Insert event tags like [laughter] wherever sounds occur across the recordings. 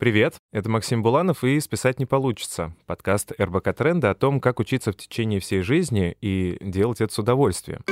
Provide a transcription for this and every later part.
Привет, это Максим Буланов и «Списать не получится» — подкаст РБК Тренда о том, как учиться в течение всей жизни и делать это с удовольствием.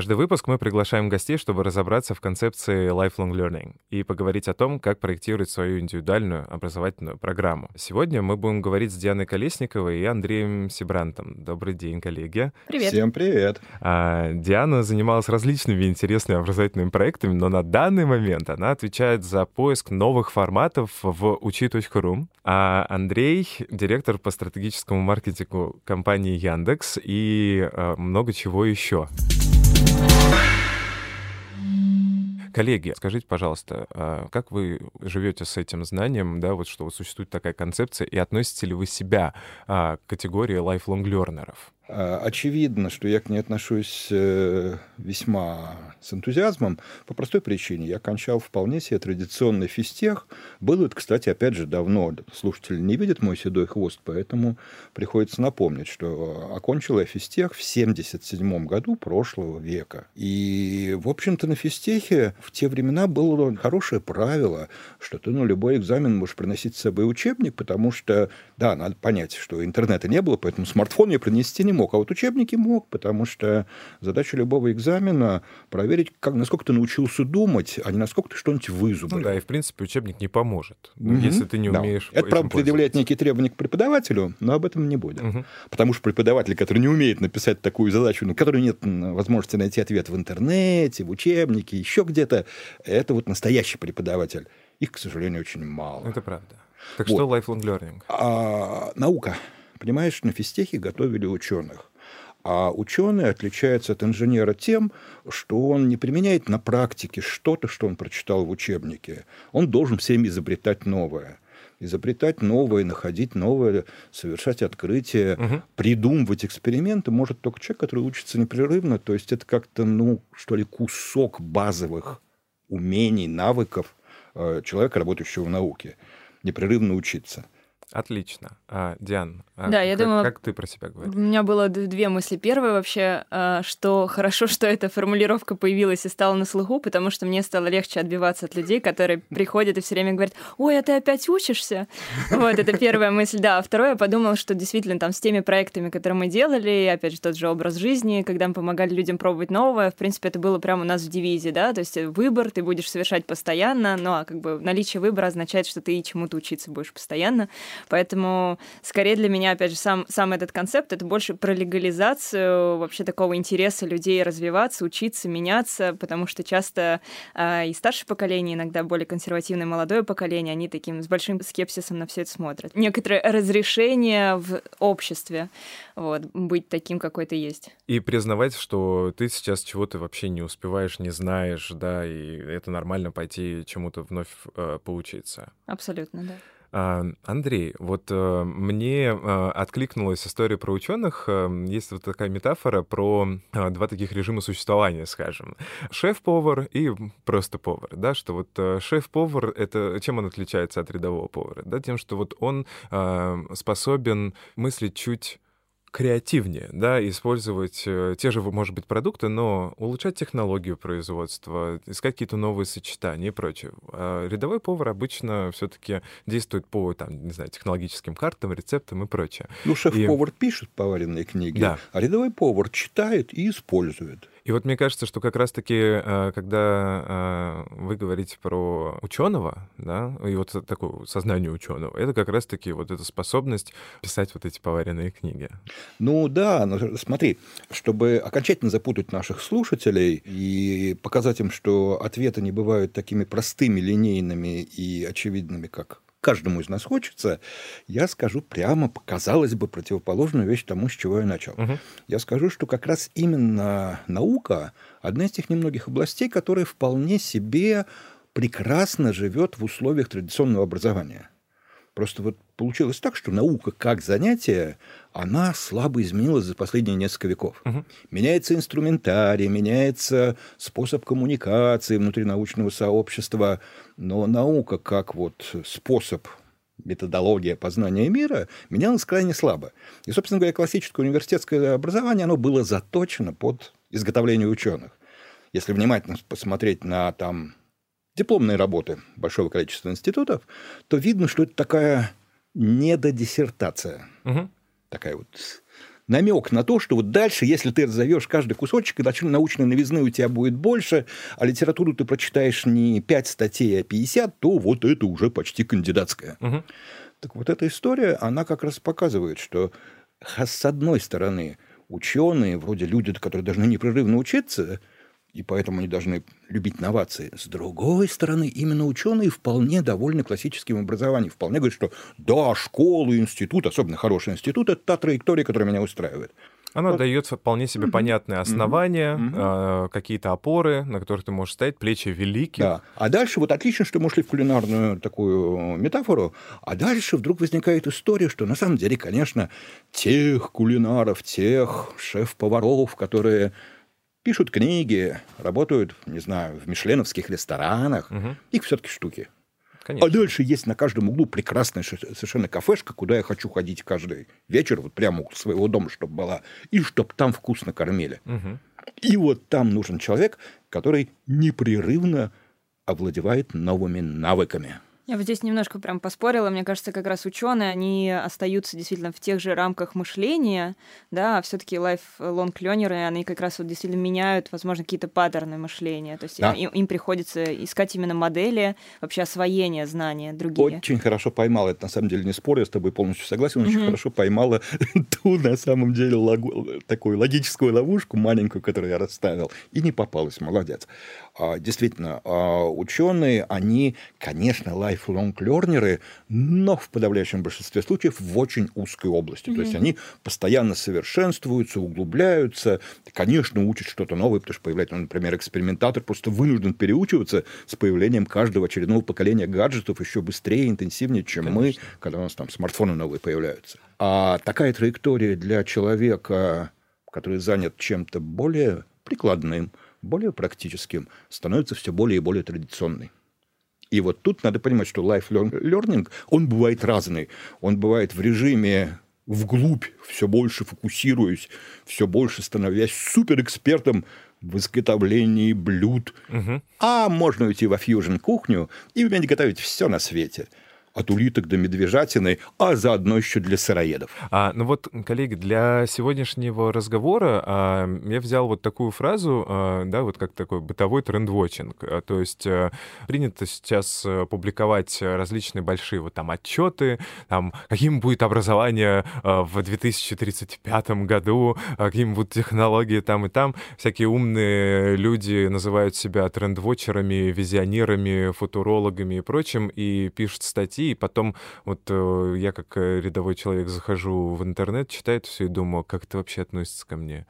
Каждый выпуск мы приглашаем гостей, чтобы разобраться в концепции lifelong learning и поговорить о том, как проектировать свою индивидуальную образовательную программу. Сегодня мы будем говорить с Дианой Колесниковой и Андреем Сибрантом. Добрый день, коллеги. Привет. Всем привет. А, Диана занималась различными интересными образовательными проектами, но на данный момент она отвечает за поиск новых форматов в учи.ру. А Андрей — директор по стратегическому маркетингу компании Яндекс и а, много чего еще. Коллеги, скажите, пожалуйста, а как вы живете с этим знанием, да, вот что вот существует такая концепция, и относите ли вы себя а, к категории lifelong learnerов? А, очевидно, что я к ней отношусь э, весьма с энтузиазмом по простой причине. Я кончал вполне себе традиционный физтех. Было это, кстати, опять же, давно. Слушатели не видят мой седой хвост, поэтому приходится напомнить, что окончил я физтех в 77 году прошлого века. И, в общем-то, на физтехе в те времена было хорошее правило, что ты на любой экзамен можешь приносить с собой учебник, потому что, да, надо понять, что интернета не было, поэтому смартфон я принести не мог, а вот учебники мог, потому что задача любого экзамена проверить, как, насколько ты научился думать, а не насколько ты что-нибудь вызубрил. Ну да, и в принципе учебник не поможет, mm-hmm. если ты не да. умеешь. Это, правда, предъявляет некие требования к преподавателю, но об этом не будем. Mm-hmm. Потому что преподаватель, который не умеет написать такую задачу, ну, который нет возможности найти ответ в интернете, в учебнике, еще где-то, это вот настоящий преподаватель. Их, к сожалению, очень мало. Это правда. Так вот. что lifelong learning? А, наука. Понимаешь, на физтехе готовили ученых. А ученый отличается от инженера тем, что он не применяет на практике что-то, что он прочитал в учебнике. Он должен всем изобретать новое. Изобретать новое, находить новое, совершать открытия, угу. придумывать эксперименты может только человек, который учится непрерывно. То есть это как-то, ну, что ли, кусок базовых умений, навыков э, человека, работающего в науке. Непрерывно учиться. Отлично. А, Диан, а да, я как, думала, как ты про себя говоришь? У меня было две мысли. Первая вообще, а, что хорошо, [laughs] что эта формулировка появилась и стала на слуху, потому что мне стало легче отбиваться от людей, которые [laughs] приходят и все время говорят, ой, а ты опять учишься? [laughs] Вот, это первая мысль. Да, а второе, я подумала, что действительно там с теми проектами, которые мы делали, опять же, тот же образ жизни, когда мы помогали людям пробовать новое, в принципе, это было прямо у нас в дивизии, да, то есть выбор ты будешь совершать постоянно, ну, а как бы наличие выбора означает, что ты чему-то учиться будешь постоянно. Поэтому скорее для меня, опять же, сам, сам этот концепт это больше про легализацию вообще такого интереса людей развиваться, учиться, меняться, потому что часто э, и старшее поколение, иногда более консервативное молодое поколение, они таким с большим скепсисом на все это смотрят. Некоторое разрешение в обществе вот, быть таким, какой ты есть. И признавать, что ты сейчас чего-то вообще не успеваешь, не знаешь, да, и это нормально пойти чему-то вновь э, поучиться. Абсолютно, да. А, Андрей, вот э, мне э, откликнулась история про ученых. Э, есть вот такая метафора про два таких режима существования, скажем. Шеф-повар и просто повар, да, что вот шеф-повар, это чем он отличается от рядового повара? Да, тем, что вот он способен мыслить чуть креативнее, да, использовать э, те же, может быть, продукты, но улучшать технологию производства, искать какие-то новые сочетания и прочее. А рядовой повар обычно все-таки действует по, там, не знаю, технологическим картам, рецептам и прочее. Ну, шеф-повар и... пишет поваренные книги, да. а рядовой повар читает и использует. И вот мне кажется, что как раз-таки, э, когда э, вы говорите про ученого, да, и вот такое сознание ученого, это как раз-таки вот эта способность писать вот эти поваренные книги. Ну да, но смотри, чтобы окончательно запутать наших слушателей и показать им, что ответы не бывают такими простыми, линейными и очевидными, как каждому из нас хочется, я скажу прямо, показалось бы, противоположную вещь тому, с чего я начал. Угу. Я скажу, что как раз именно наука одна из тех немногих областей, которая вполне себе прекрасно живет в условиях традиционного образования. Просто вот получилось так, что наука как занятие, она слабо изменилась за последние несколько веков. Угу. Меняется инструментарий, меняется способ коммуникации внутри научного сообщества, но наука как вот способ методология познания мира менялась крайне слабо. И, собственно говоря, классическое университетское образование, оно было заточено под изготовление ученых. Если внимательно посмотреть на там дипломные работы большого количества институтов, то видно, что это такая недодиссертация. Угу. Такая вот намек на то, что вот дальше, если ты разовьешь каждый кусочек, и научной новизны у тебя будет больше, а литературу ты прочитаешь не 5 статей, а 50, то вот это уже почти кандидатская. Угу. Так вот эта история, она как раз показывает, что с одной стороны ученые, вроде люди, которые должны непрерывно учиться, и поэтому они должны любить новации. С другой стороны, именно ученые вполне довольны классическим образованием. Вполне говорят, что да, школы, институт, особенно хороший институт, это та траектория, которая меня устраивает. Она вот. дает вполне себе mm-hmm. понятные основания, mm-hmm. э, какие-то опоры, на которых ты можешь стоять, плечи великие. Да. А дальше вот отлично, что мы ушли в кулинарную такую метафору, а дальше вдруг возникает история, что на самом деле, конечно, тех кулинаров, тех шеф-поваров, которые пишут книги, работают, не знаю, в мишленовских ресторанах. Угу. Их все-таки штуки. Конечно. А дальше есть на каждом углу прекрасная совершенно кафешка, куда я хочу ходить каждый вечер, вот прямо у своего дома, чтобы была, и чтобы там вкусно кормили. Угу. И вот там нужен человек, который непрерывно овладевает новыми навыками. Я вот здесь немножко прям поспорила. Мне кажется, как раз ученые, они остаются действительно в тех же рамках мышления, да, а все-таки lifelong learners, они как раз вот действительно меняют, возможно, какие-то паттерны мышления. То есть да. им, им приходится искать именно модели вообще освоения знания другие. Очень хорошо поймала. Это на самом деле не спор, я с тобой полностью согласен. Очень mm-hmm. хорошо поймала [laughs] ту, на самом деле, логу, такую логическую ловушку маленькую, которую я расставил, и не попалась. Молодец. А, действительно, а, ученые, они, конечно, lifelong learners, но в подавляющем большинстве случаев в очень узкой области. Mm-hmm. То есть они постоянно совершенствуются, углубляются, конечно, учат что-то новое, потому что появляется, ну, например, экспериментатор просто вынужден переучиваться с появлением каждого очередного поколения гаджетов еще быстрее, интенсивнее, чем конечно. мы, когда у нас там смартфоны новые появляются. А такая траектория для человека, который занят чем-то более прикладным, более практическим, становится все более и более традиционной. И вот тут надо понимать, что life learning, он бывает разный. Он бывает в режиме вглубь, все больше фокусируясь, все больше становясь суперэкспертом в изготовлении блюд. Угу. А можно уйти во фьюжн кухню и уметь готовить все на свете – от улиток до медвежатины, а заодно еще для сыроедов. А, ну вот, коллеги, для сегодняшнего разговора а, я взял вот такую фразу, а, да, вот как такой бытовой трендвотчинг. А, то есть а, принято сейчас а, публиковать различные большие вот там отчеты, там, каким будет образование а, в 2035 году, а, каким будут технологии там и там. Всякие умные люди называют себя трендвотчерами, визионерами, футурологами и прочим, и пишут статьи статьи, и потом вот э, я как э, рядовой человек захожу в интернет, читаю это все и думаю, как это вообще относится ко мне,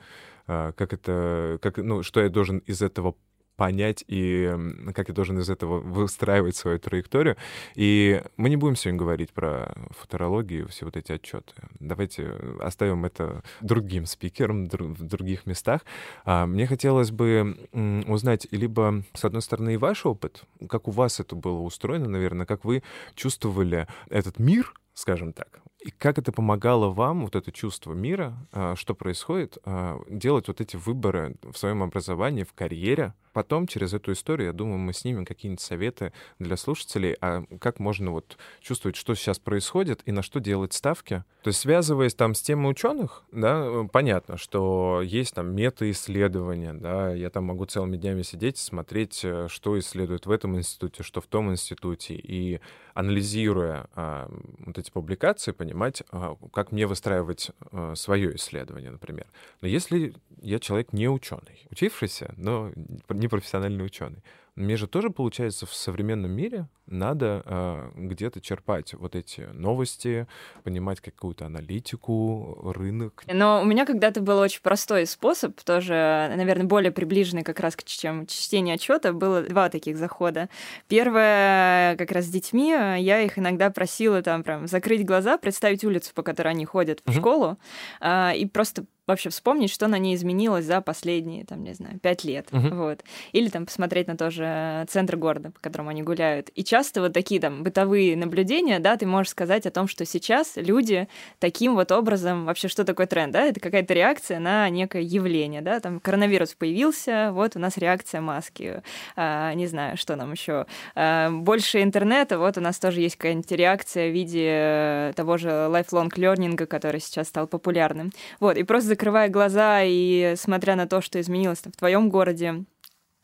а, как это, как, ну, что я должен из этого понять и как я должен из этого выстраивать свою траекторию. И мы не будем сегодня говорить про футурологию, все вот эти отчеты. Давайте оставим это другим спикерам в других местах. А, мне хотелось бы узнать либо, с одной стороны, и ваш опыт, как у вас это было устроено, наверное, как вы чувствовали этот мир, скажем так. И как это помогало вам, вот это чувство мира, а, что происходит, а, делать вот эти выборы в своем образовании, в карьере, Потом через эту историю, я думаю, мы снимем какие-нибудь советы для слушателей, а как можно вот чувствовать, что сейчас происходит и на что делать ставки. То есть связываясь там с темой ученых, да, понятно, что есть там мета-исследования, да, я там могу целыми днями сидеть, смотреть, э, что исследуют в этом институте, что в том институте, и анализируя а, вот эти публикации, понимать, а, как мне выстраивать а, свое исследование, например. Но если я человек не ученый, учившийся, но не профессиональный ученый. Мне же тоже, получается, в современном мире надо э, где-то черпать вот эти новости, понимать какую-то аналитику, рынок. Но у меня когда-то был очень простой способ, тоже, наверное, более приближенный как раз к чем чтение отчета. Было два таких захода. Первое, как раз с детьми, я их иногда просила там прям закрыть глаза, представить улицу, по которой они ходят в uh-huh. школу, э, и просто вообще вспомнить, что на ней изменилось за последние, там, не знаю, пять лет. Uh-huh. Вот. Или там посмотреть на тоже центр города, по которому они гуляют. И часто вот такие там бытовые наблюдения, да, ты можешь сказать о том, что сейчас люди таким вот образом, вообще что такое тренд, да, это какая-то реакция на некое явление, да, там коронавирус появился, вот у нас реакция маски, а, не знаю, что нам еще, а, больше интернета, вот у нас тоже есть какая-нибудь реакция в виде того же lifelong learning, который сейчас стал популярным. Вот, и просто закрывая глаза и смотря на то, что изменилось в твоем городе,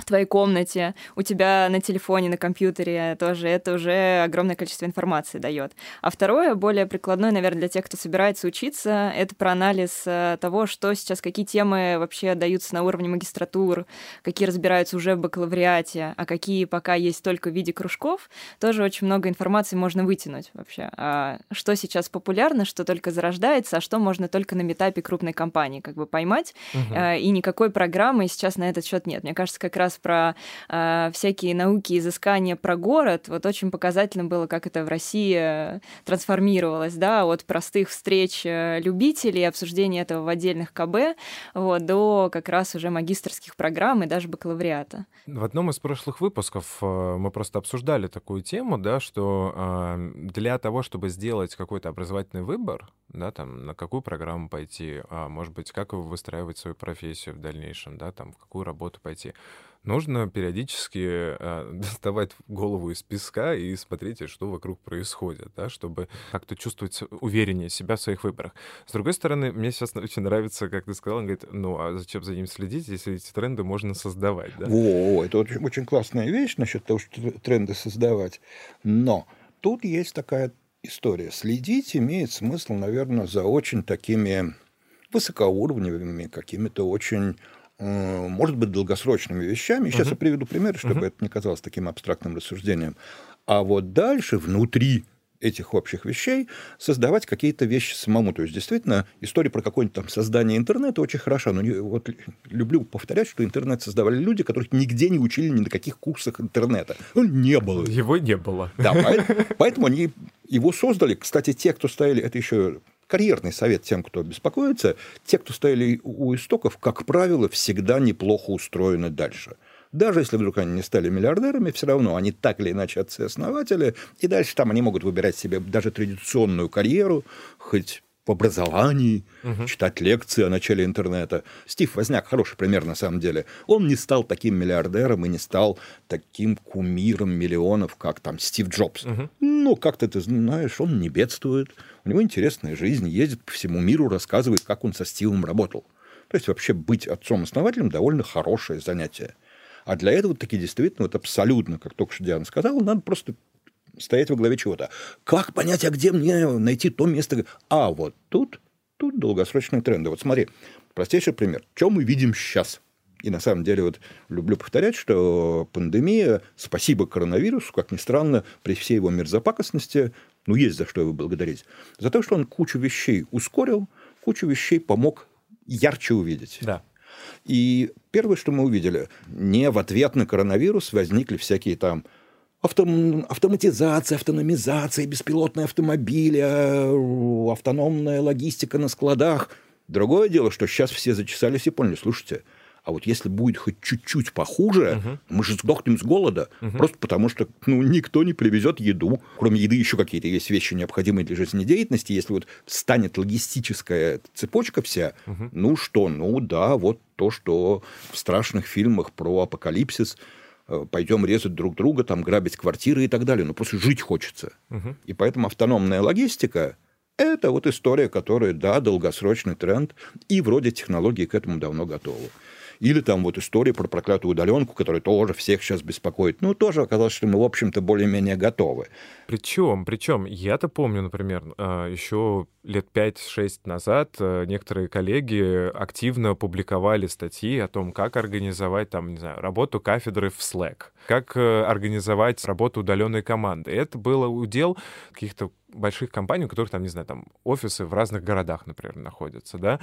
твоей комнате, у тебя на телефоне, на компьютере тоже, это уже огромное количество информации дает. А второе, более прикладное, наверное, для тех, кто собирается учиться, это про анализ э, того, что сейчас, какие темы вообще даются на уровне магистратур, какие разбираются уже в бакалавриате, а какие пока есть только в виде кружков. Тоже очень много информации можно вытянуть вообще. А что сейчас популярно, что только зарождается, а что можно только на метапе крупной компании как бы поймать. Угу. И никакой программы сейчас на этот счет нет. Мне кажется, как раз раз про э, всякие науки изыскания про город, вот очень показательно было, как это в России э, трансформировалось, да, от простых встреч э, любителей, обсуждения этого в отдельных КБ, вот, до как раз уже магистрских программ и даже бакалавриата. В одном из прошлых выпусков э, мы просто обсуждали такую тему, да, что для того, чтобы сделать какой-то образовательный выбор, да, там, на какую программу пойти, а, может быть, как выстраивать свою профессию в дальнейшем, да, там, в какую работу пойти нужно периодически э, [laughs] доставать голову из песка и смотреть, что вокруг происходит, да, чтобы как-то чувствовать увереннее себя в своих выборах. С другой стороны, мне сейчас очень нравится, как ты сказал, он говорит, ну а зачем за ним следить, если эти тренды можно создавать, да? О, это очень, очень классная вещь насчет того, что тренды создавать. Но тут есть такая история. Следить имеет смысл, наверное, за очень такими высокоуровневыми, какими-то очень Э, может быть, долгосрочными вещами. Сейчас uh-huh. я приведу примеры, чтобы uh-huh. это не казалось таким абстрактным рассуждением. А вот дальше, внутри этих общих вещей создавать какие-то вещи самому. То есть, действительно, история про какое-нибудь там создание интернета очень хороша. Но не, вот люблю повторять, что интернет создавали люди, которых нигде не учили ни на каких курсах интернета. Ну, не было. Его не было. Да, поэтому, поэтому они его создали. Кстати, те, кто стояли, это еще карьерный совет тем, кто беспокоится, те, кто стояли у истоков, как правило, всегда неплохо устроены дальше. Даже если вдруг они не стали миллиардерами, все равно они так или иначе отцы-основатели, и дальше там они могут выбирать себе даже традиционную карьеру, хоть в образовании, угу. читать лекции о начале интернета. Стив Возняк хороший пример на самом деле. Он не стал таким миллиардером и не стал таким кумиром миллионов, как там Стив Джобс. Угу. Ну, как-то ты знаешь, он не бедствует, у него интересная жизнь, ездит по всему миру, рассказывает, как он со Стивом работал. То есть вообще быть отцом-основателем довольно хорошее занятие. А для этого таки действительно, вот абсолютно, как только что Диана сказала, надо просто стоять во главе чего-то. Как понять, а где мне найти то место? А вот тут, тут долгосрочные тренды. Вот смотри, простейший пример. Что мы видим сейчас? И на самом деле вот люблю повторять, что пандемия, спасибо коронавирусу, как ни странно, при всей его мерзопакостности, ну, есть за что его благодарить. За то, что он кучу вещей ускорил, кучу вещей помог ярче увидеть. Да. И первое, что мы увидели, не в ответ на коронавирус возникли всякие там автом, автоматизация, автономизация, беспилотные автомобили, э, автономная логистика на складах. Другое дело, что сейчас все зачесались и поняли, слушайте, а вот если будет хоть чуть-чуть похуже, угу. мы же сдохнем с голода, угу. просто потому что ну, никто не привезет еду. Кроме еды еще какие-то есть вещи, необходимые для жизнедеятельности. Если вот станет логистическая цепочка вся, угу. ну что, ну да, вот то, что в страшных фильмах про апокалипсис Э, пойдем резать друг друга, там, грабить квартиры и так далее. Но просто жить хочется. Угу. И поэтому автономная логистика – это вот история, которая, да, долгосрочный тренд, и вроде технологии к этому давно готовы. Или там вот история про проклятую удаленку, которая тоже всех сейчас беспокоит. Ну, тоже оказалось, что мы, в общем-то, более-менее готовы. Причем, причем, я-то помню, например, а, еще лет 5-6 назад э, некоторые коллеги активно публиковали статьи о том, как организовать там, не знаю, работу кафедры в Slack, как э, организовать работу удаленной команды. Это было удел каких-то больших компаний, у которых там, не знаю, там офисы в разных городах, например, находятся, да,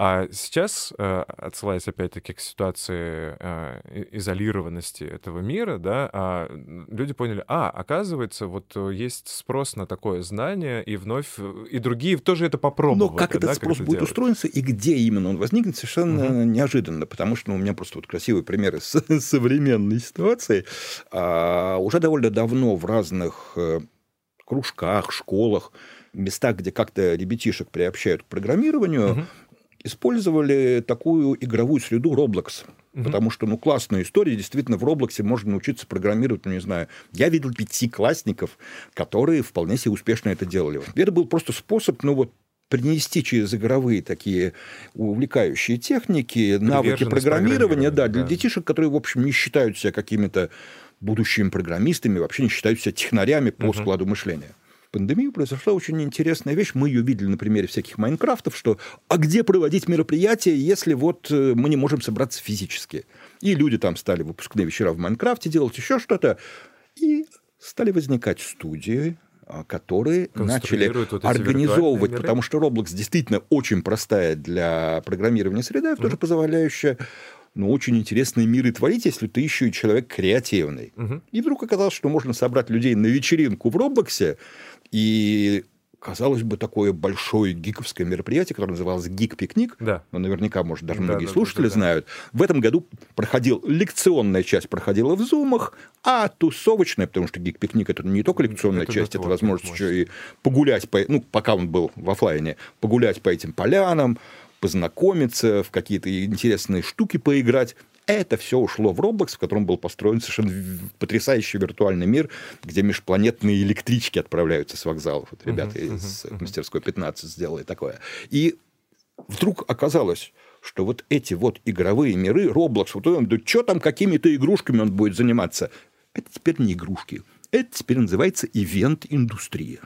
а сейчас, э, отсылаясь опять-таки к ситуации э, изолированности этого мира, да, а, люди поняли, а, оказывается, вот э, есть спрос на такое знание, и вновь, и другие тоже это попробовали. Но как этот да, спрос как будет делать? устроиться и где именно он возникнет, совершенно угу. неожиданно, потому что ну, у меня просто вот красивый пример из современной ситуации. А, уже довольно давно в разных кружках, школах, местах, где как-то ребятишек приобщают к программированию, угу использовали такую игровую среду Roblox. Угу. Потому что, ну, классная история. Действительно, в Роблоксе можно научиться программировать, ну, не знаю. Я видел пятиклассников, которые вполне себе успешно это делали. Это был просто способ, ну, вот, принести через игровые такие увлекающие техники, навыки программирования, да, для да. детишек, которые, в общем, не считают себя какими-то будущими программистами, вообще не считают себя технарями по угу. складу мышления пандемию произошла очень интересная вещь. Мы ее видели на примере всяких Майнкрафтов, что а где проводить мероприятия, если вот э, мы не можем собраться физически? И люди там стали выпускные вечера в Майнкрафте делать, еще что-то. И стали возникать студии, а, которые начали вот организовывать, потому что Roblox действительно очень простая для программирования среда, и mm-hmm. тоже позволяющая ну, очень интересные миры творить, если ты еще и человек креативный. Угу. И вдруг оказалось, что можно собрать людей на вечеринку в Роблоксе, и казалось бы, такое большое гиковское мероприятие, которое называлось «Гик-пикник». Да. Но наверняка, может, даже да, многие да, слушатели да, да, знают. В этом году проходил лекционная часть проходила в зумах, а тусовочная, потому что «Гик-пикник» — это не только лекционная это часть, это возможность еще и погулять, по, ну, пока он был в офлайне, погулять по этим полянам, познакомиться, в какие-то интересные штуки поиграть. Это все ушло в Roblox, в котором был построен совершенно потрясающий виртуальный мир, где межпланетные электрички отправляются с вокзалов. Вот ребята uh-huh, из uh-huh. мастерской 15 сделали такое. И вдруг оказалось, что вот эти вот игровые миры, Roblox, вот он, да что там какими-то игрушками он будет заниматься? Это теперь не игрушки. Это теперь называется ивент-индустрия.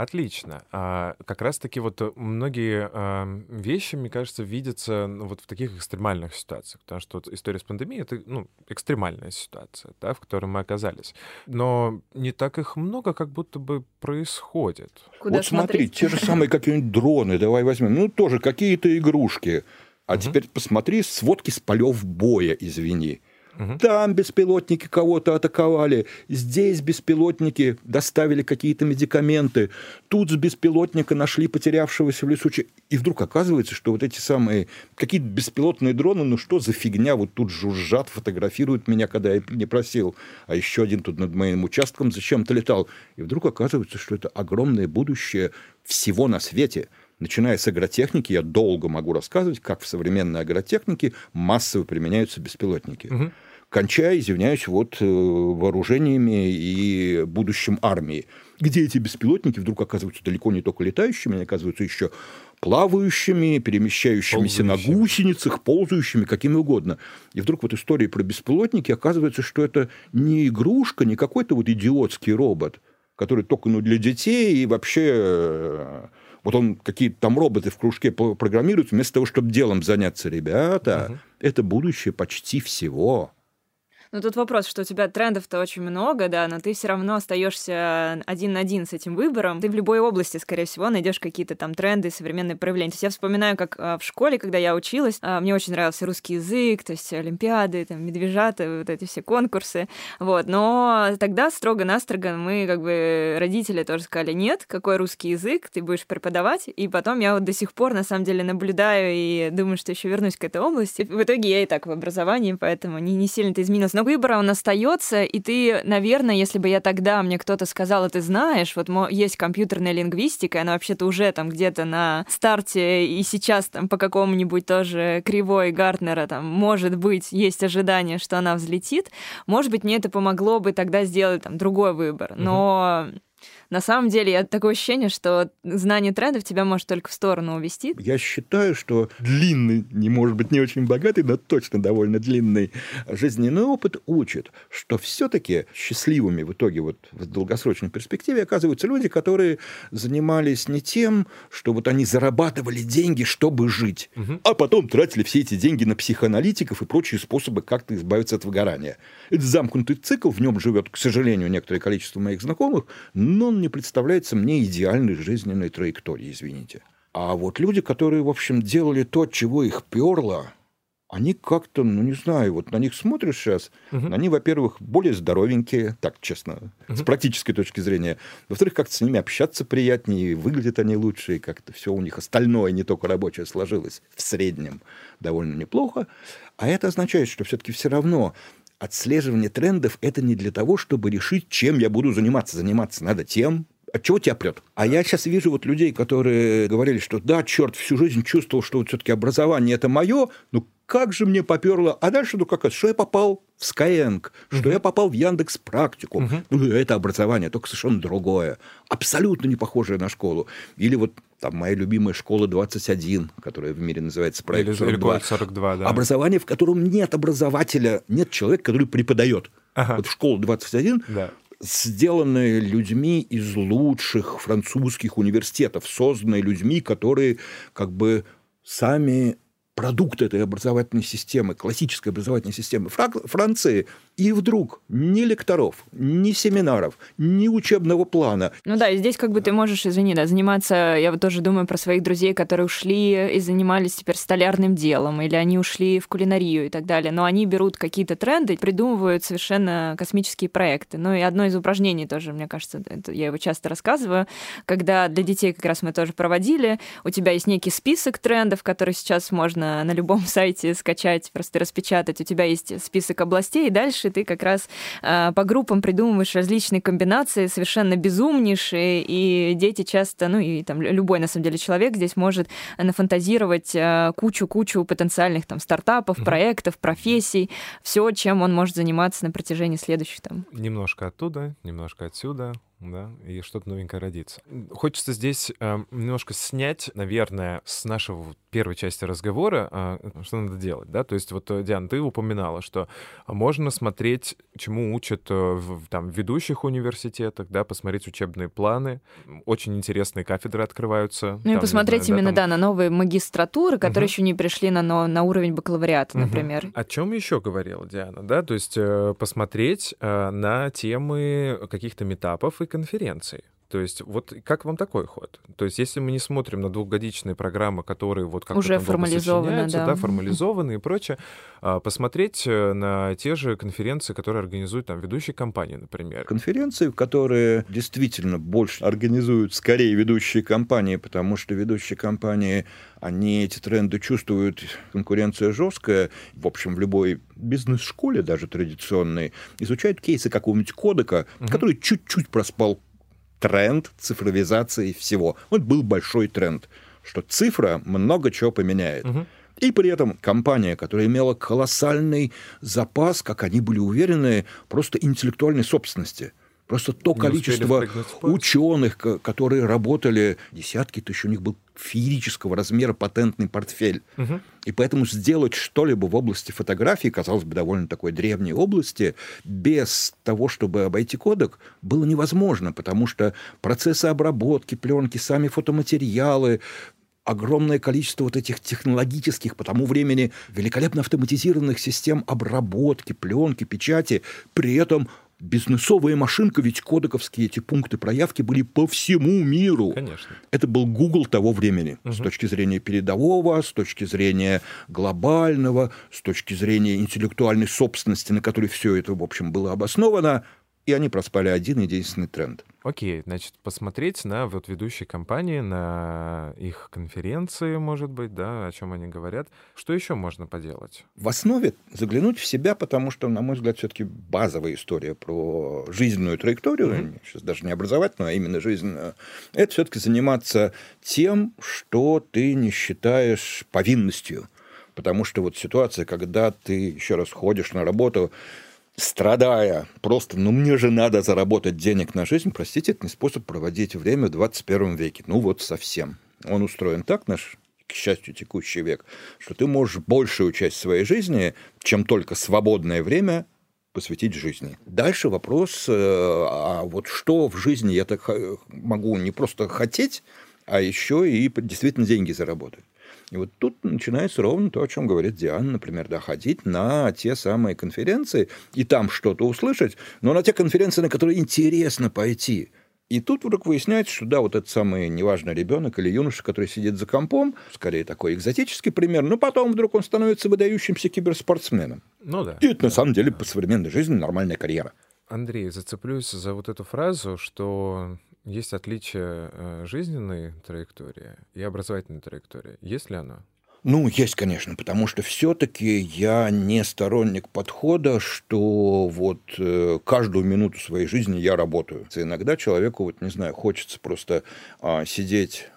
Отлично. А, как раз-таки вот э, многие а, вещи, мне кажется, видятся ну, вот в таких экстремальных ситуациях, потому что вот история с пандемией — это ну, экстремальная ситуация, да, в которой мы оказались. Но не так их много, как будто бы происходит. Куда вот смотреть? смотри, те же самые какие-нибудь дроны, давай возьмем, ну тоже какие-то игрушки. А угу. теперь посмотри сводки с полев боя, извини. Угу. Там беспилотники кого-то атаковали, здесь беспилотники доставили какие-то медикаменты, тут с беспилотника нашли потерявшегося в лесу. И вдруг оказывается, что вот эти самые какие-то беспилотные дроны, ну что за фигня, вот тут жужжат, фотографируют меня, когда я не просил, а еще один тут над моим участком зачем-то летал. И вдруг оказывается, что это огромное будущее всего на свете – Начиная с агротехники, я долго могу рассказывать, как в современной агротехнике массово применяются беспилотники. Угу. Кончая, извиняюсь, вот э, вооружениями и будущим армии, где эти беспилотники вдруг оказываются далеко не только летающими, они оказываются еще плавающими, перемещающимися ползающими. на гусеницах, ползающими, какими угодно. И вдруг вот истории про беспилотники оказывается, что это не игрушка, не какой-то вот идиотский робот, который только ну, для детей и вообще э, вот он какие-то там роботы в кружке программирует, вместо того, чтобы делом заняться, ребята, угу. это будущее почти всего. Ну, тут вопрос, что у тебя трендов-то очень много, да, но ты все равно остаешься один на один с этим выбором. Ты в любой области, скорее всего, найдешь какие-то там тренды, современные проявления. То есть я вспоминаю, как а, в школе, когда я училась, а, мне очень нравился русский язык, то есть олимпиады, там, медвежата, вот эти все конкурсы. Вот. Но тогда строго-настрого мы, как бы, родители тоже сказали, нет, какой русский язык, ты будешь преподавать. И потом я вот до сих пор, на самом деле, наблюдаю и думаю, что еще вернусь к этой области. В итоге я и так в образовании, поэтому не, не сильно это изменилось но выбора он остается, и ты, наверное, если бы я тогда, мне кто-то сказал, ты знаешь, вот есть компьютерная лингвистика, она вообще-то уже там где-то на старте, и сейчас там по какому-нибудь тоже кривой Гартнера там, может быть, есть ожидание, что она взлетит, может быть, мне это помогло бы тогда сделать там другой выбор, но На самом деле, я такое ощущение, что знание трендов тебя может только в сторону увести. Я считаю, что длинный, не может быть не очень богатый, но точно довольно длинный жизненный опыт учит, что все-таки счастливыми в итоге вот в долгосрочной перспективе оказываются люди, которые занимались не тем, что вот они зарабатывали деньги, чтобы жить, угу. а потом тратили все эти деньги на психоаналитиков и прочие способы как-то избавиться от выгорания. Это замкнутый цикл, в нем живет, к сожалению, некоторое количество моих знакомых, но не представляется мне идеальной жизненной траекторией, извините. А вот люди, которые, в общем, делали то, чего их перло, они как-то, ну не знаю, вот на них смотришь сейчас, угу. они, во-первых, более здоровенькие, так честно, угу. с практической точки зрения. Во-вторых, как-то с ними общаться приятнее, выглядят они лучше, и как-то все у них остальное, не только рабочее, сложилось в среднем довольно неплохо. А это означает, что все-таки все равно отслеживание трендов – это не для того, чтобы решить, чем я буду заниматься. Заниматься надо тем, от чего тебя прет? А я сейчас вижу вот людей, которые говорили, что да, черт, всю жизнь чувствовал, что вот все-таки образование это мое, ну как же мне поперло. А дальше, ну как, что я попал в Skyeng, что uh-huh. я попал в Яндекс Практику. Uh-huh. Ну, это образование, только совершенно другое. Абсолютно не похожее на школу. Или вот там моя любимая школа 21, которая в мире называется проект 42. Или 42 да. Образование, в котором нет образователя, нет человека, который преподает. Ага. Вот в школу 21 да сделанные людьми из лучших французских университетов, созданные людьми, которые как бы сами продукт этой образовательной системы, классической образовательной системы Франции, и вдруг ни лекторов, ни семинаров, ни учебного плана. Ну да, и здесь как бы ты можешь, извини, да, заниматься, я вот тоже думаю про своих друзей, которые ушли и занимались теперь столярным делом, или они ушли в кулинарию и так далее, но они берут какие-то тренды, придумывают совершенно космические проекты. Ну и одно из упражнений тоже, мне кажется, это, я его часто рассказываю, когда для детей как раз мы тоже проводили, у тебя есть некий список трендов, которые сейчас можно на любом [laughs] сайте скачать, просто распечатать. У тебя есть список областей, и дальше ты как раз э, по группам придумываешь различные комбинации, совершенно безумнейшие, и дети часто, ну и там любой, на самом деле, человек здесь может нафантазировать э, кучу-кучу потенциальных там стартапов, угу. проектов, профессий, все, чем он может заниматься на протяжении следующих там. Немножко оттуда, немножко отсюда, да, и что-то новенькое родится. Хочется здесь э, немножко снять, наверное, с нашего первой части разговора, э, что надо делать, да, то есть вот, э, Диан, ты упоминала, что можно смотреть, чему учат э, в там, ведущих университетах, да, посмотреть учебные планы, очень интересные кафедры открываются. Ну там, и посмотреть знаю, именно, да, там... да, на новые магистратуры, которые угу. еще не пришли на, на уровень бакалавриата, угу. например. О чем еще говорила Диана, да, то есть э, посмотреть э, на темы каких-то метапов и конференций. То есть вот как вам такой ход? То есть если мы не смотрим на двухгодичные программы, которые вот как-то уже формализованы, да. да, формализованы и прочее, а, посмотреть э, на те же конференции, которые организуют там ведущие компании, например. Конференции, которые действительно больше организуют скорее ведущие компании, потому что ведущие компании, они эти тренды чувствуют, конкуренция жесткая, в общем, в любой бизнес-школе даже традиционной, изучают кейсы какого-нибудь кодека, угу. который чуть-чуть проспал тренд цифровизации всего. Вот был большой тренд, что цифра много чего поменяет. Угу. И при этом компания, которая имела колоссальный запас, как они были уверены, просто интеллектуальной собственности – Просто то не количество ученых, которые работали, десятки тысяч, у них был феерического размера патентный портфель. Угу. И поэтому сделать что-либо в области фотографии, казалось бы, довольно такой древней области, без того, чтобы обойти кодек, было невозможно, потому что процессы обработки пленки, сами фотоматериалы, огромное количество вот этих технологических по тому времени великолепно автоматизированных систем обработки, пленки, печати, при этом бизнесовая машинка, ведь кодековские эти пункты проявки были по всему миру. Конечно. Это был Google того времени угу. с точки зрения передового, с точки зрения глобального, с точки зрения интеллектуальной собственности, на которой все это, в общем, было обосновано и они проспали один единственный тренд. Окей, значит, посмотреть на вот ведущие компании, на их конференции, может быть, да, о чем они говорят. Что еще можно поделать? В основе заглянуть в себя, потому что, на мой взгляд, все-таки базовая история про жизненную траекторию, mm-hmm. сейчас даже не образовательную, а именно жизненную, это все-таки заниматься тем, что ты не считаешь повинностью. Потому что вот ситуация, когда ты еще раз ходишь на работу, страдая, просто, ну мне же надо заработать денег на жизнь, простите, это не способ проводить время в 21 веке. Ну вот совсем. Он устроен так, наш к счастью, текущий век, что ты можешь большую часть своей жизни, чем только свободное время, посвятить жизни. Дальше вопрос, э, а вот что в жизни я так могу не просто хотеть, а еще и действительно деньги заработать. И вот тут начинается ровно то, о чем говорит Диана, например, да, ходить на те самые конференции и там что-то услышать, но на те конференции, на которые интересно пойти. И тут вдруг выясняется, что да, вот этот самый неважный ребенок или юноша, который сидит за компом, скорее такой экзотический пример, но потом вдруг он становится выдающимся киберспортсменом. Ну да. И это на самом деле по современной жизни нормальная карьера. Андрей, зацеплюсь за вот эту фразу, что есть отличие э, жизненной траектории и образовательной траектории. Есть ли оно? Ну, есть, конечно, потому что все-таки я не сторонник подхода, что вот э, каждую минуту своей жизни я работаю. Иногда человеку, вот не знаю, хочется просто э, сидеть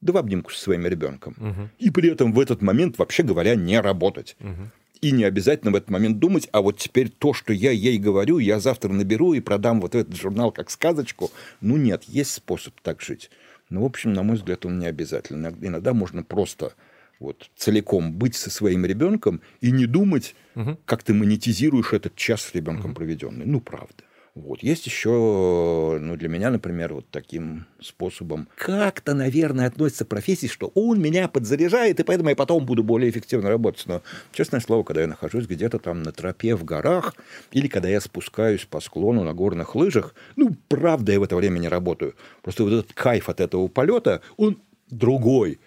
да в обнимку со своим ребенком. Угу. И при этом в этот момент, вообще говоря, не работать. Угу. И не обязательно в этот момент думать, а вот теперь то, что я ей говорю, я завтра наберу и продам вот этот журнал как сказочку. Ну нет, есть способ так жить. Но, в общем, на мой взгляд, он не обязательно. Иногда можно просто вот, целиком быть со своим ребенком и не думать, угу. как ты монетизируешь этот час с ребенком угу. проведенный. Ну, правда. Вот. Есть еще, ну, для меня, например, вот таким способом как-то, наверное, относится к профессии, что он меня подзаряжает, и поэтому я потом буду более эффективно работать. Но, честное слово, когда я нахожусь где-то там на тропе в горах, или когда я спускаюсь по склону на горных лыжах, ну, правда, я в это время не работаю. Просто вот этот кайф от этого полета, он другой.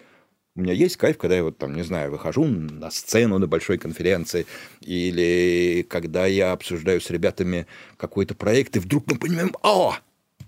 У меня есть кайф, когда я вот там, не знаю, выхожу на сцену на большой конференции, или когда я обсуждаю с ребятами какой-то проект, и вдруг мы понимаем, о,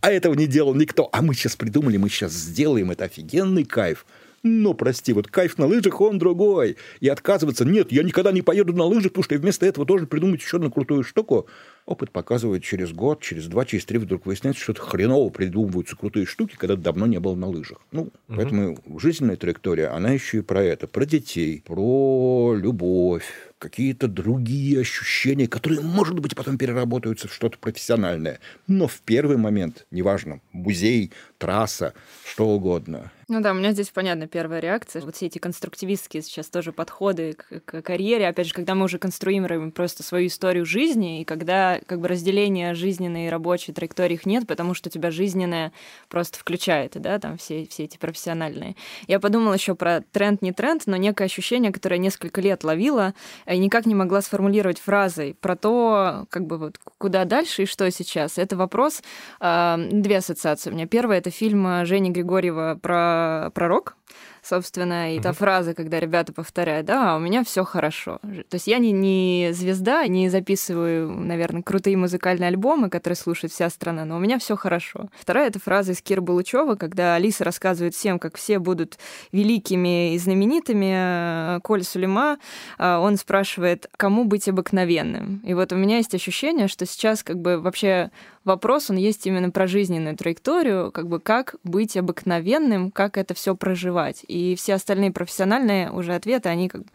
а этого не делал никто, а мы сейчас придумали, мы сейчас сделаем, это офигенный кайф. Но, прости, вот кайф на лыжах, он другой. И отказываться, нет, я никогда не поеду на лыжах, потому что я вместо этого должен придумать еще одну крутую штуку. Опыт показывает, через год, через два, через три вдруг выясняется, что это хреново придумываются крутые штуки, когда давно не был на лыжах. Ну, угу. поэтому жизненная траектория, она еще и про это, про детей, про любовь, какие-то другие ощущения, которые, может быть, потом переработаются в что-то профессиональное. Но в первый момент, неважно, музей, трасса, что угодно. Ну да, у меня здесь понятна первая реакция. Вот все эти конструктивистские сейчас тоже подходы к, к карьере. Опять же, когда мы уже конструируем просто свою историю жизни, и когда как бы разделения жизненной и рабочей траектории их нет, потому что тебя жизненное просто включает, да, там все, все эти профессиональные. Я подумала еще про тренд, не тренд, но некое ощущение, которое несколько лет ловила, и никак не могла сформулировать фразой про то, как бы вот куда дальше и что сейчас. Это вопрос, э, две ассоциации у меня. Первая — это фильм Жени Григорьева про пророк, собственно, и mm-hmm. та фраза, когда ребята повторяют, да, у меня все хорошо. То есть я не, не звезда, не записываю, наверное, крутые музыкальные альбомы, которые слушает вся страна, но у меня все хорошо. Вторая это фраза из Кира Булычева, когда Алиса рассказывает всем, как все будут великими и знаменитыми. Коль Сулейма, а, он спрашивает, кому быть обыкновенным. И вот у меня есть ощущение, что сейчас как бы вообще вопрос, он есть именно про жизненную траекторию, как бы как быть обыкновенным, как это все проживать. И все остальные профессиональные уже ответы, они как бы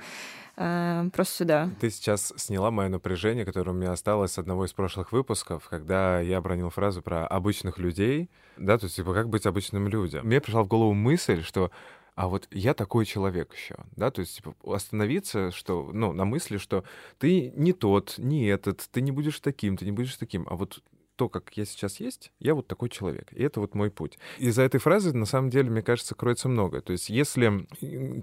э, просто сюда. Ты сейчас сняла мое напряжение, которое у меня осталось с одного из прошлых выпусков, когда я бронил фразу про обычных людей, да, то есть, типа, как быть обычным людям. Мне пришла в голову мысль, что а вот я такой человек еще, да, то есть типа, остановиться, что, ну, на мысли, что ты не тот, не этот, ты не будешь таким, ты не будешь таким, а вот то, как я сейчас есть, я вот такой человек. И это вот мой путь. И за этой фразы, на самом деле, мне кажется, кроется много. То есть если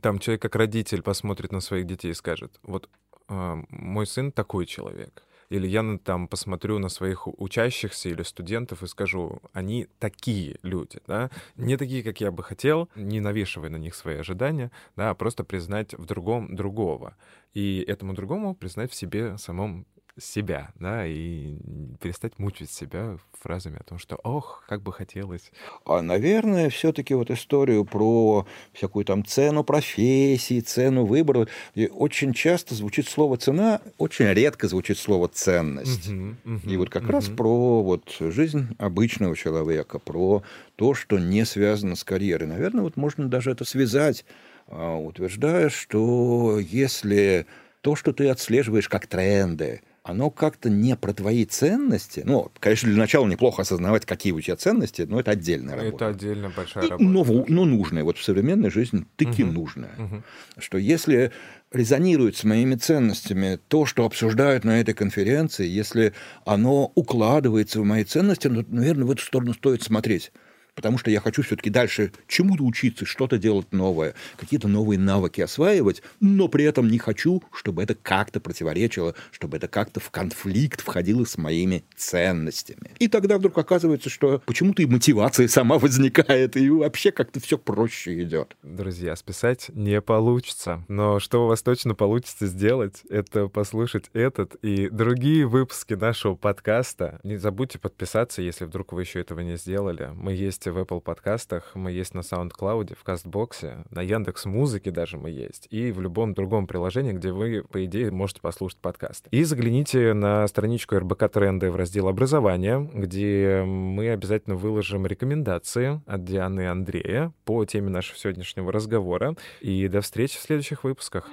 там человек как родитель посмотрит на своих детей и скажет, вот э, мой сын такой человек, или я там посмотрю на своих учащихся или студентов и скажу, они такие люди, да, не такие, как я бы хотел, не навешивая на них свои ожидания, да, а просто признать в другом другого. И этому другому признать в себе самом себя, да, и перестать мучить себя фразами о том, что «ох, как бы хотелось». А, наверное, все таки вот историю про всякую там цену профессии, цену выбора. И очень часто звучит слово «цена», очень редко звучит слово «ценность». Uh-huh, uh-huh, и вот как uh-huh. раз про вот жизнь обычного человека, про то, что не связано с карьерой. Наверное, вот можно даже это связать, а, утверждая, что если то, что ты отслеживаешь как тренды, оно как-то не про твои ценности. Ну, конечно, для начала неплохо осознавать, какие у тебя ценности, но это отдельная работа. Это отдельно большая И, работа. но, но нужная. Вот в современной жизни таки Мгм. нужная. Мгм. Что если резонирует с моими ценностями то, что обсуждают на этой конференции, если оно укладывается в мои ценности, ну, наверное, в эту сторону стоит смотреть. Потому что я хочу все-таки дальше чему-то учиться, что-то делать новое, какие-то новые навыки осваивать, но при этом не хочу, чтобы это как-то противоречило, чтобы это как-то в конфликт входило с моими ценностями. И тогда вдруг оказывается, что почему-то и мотивация сама возникает, и вообще как-то все проще идет. Друзья, списать не получится. Но что у вас точно получится сделать, это послушать этот и другие выпуски нашего подкаста. Не забудьте подписаться, если вдруг вы еще этого не сделали. Мы есть в Apple подкастах, мы есть на SoundCloud, в Кастбоксе, на Яндекс Музыке даже мы есть, и в любом другом приложении, где вы, по идее, можете послушать подкаст. И загляните на страничку РБК Тренды в раздел «Образование», где мы обязательно выложим рекомендации от Дианы и Андрея по теме нашего сегодняшнего разговора. И до встречи в следующих выпусках.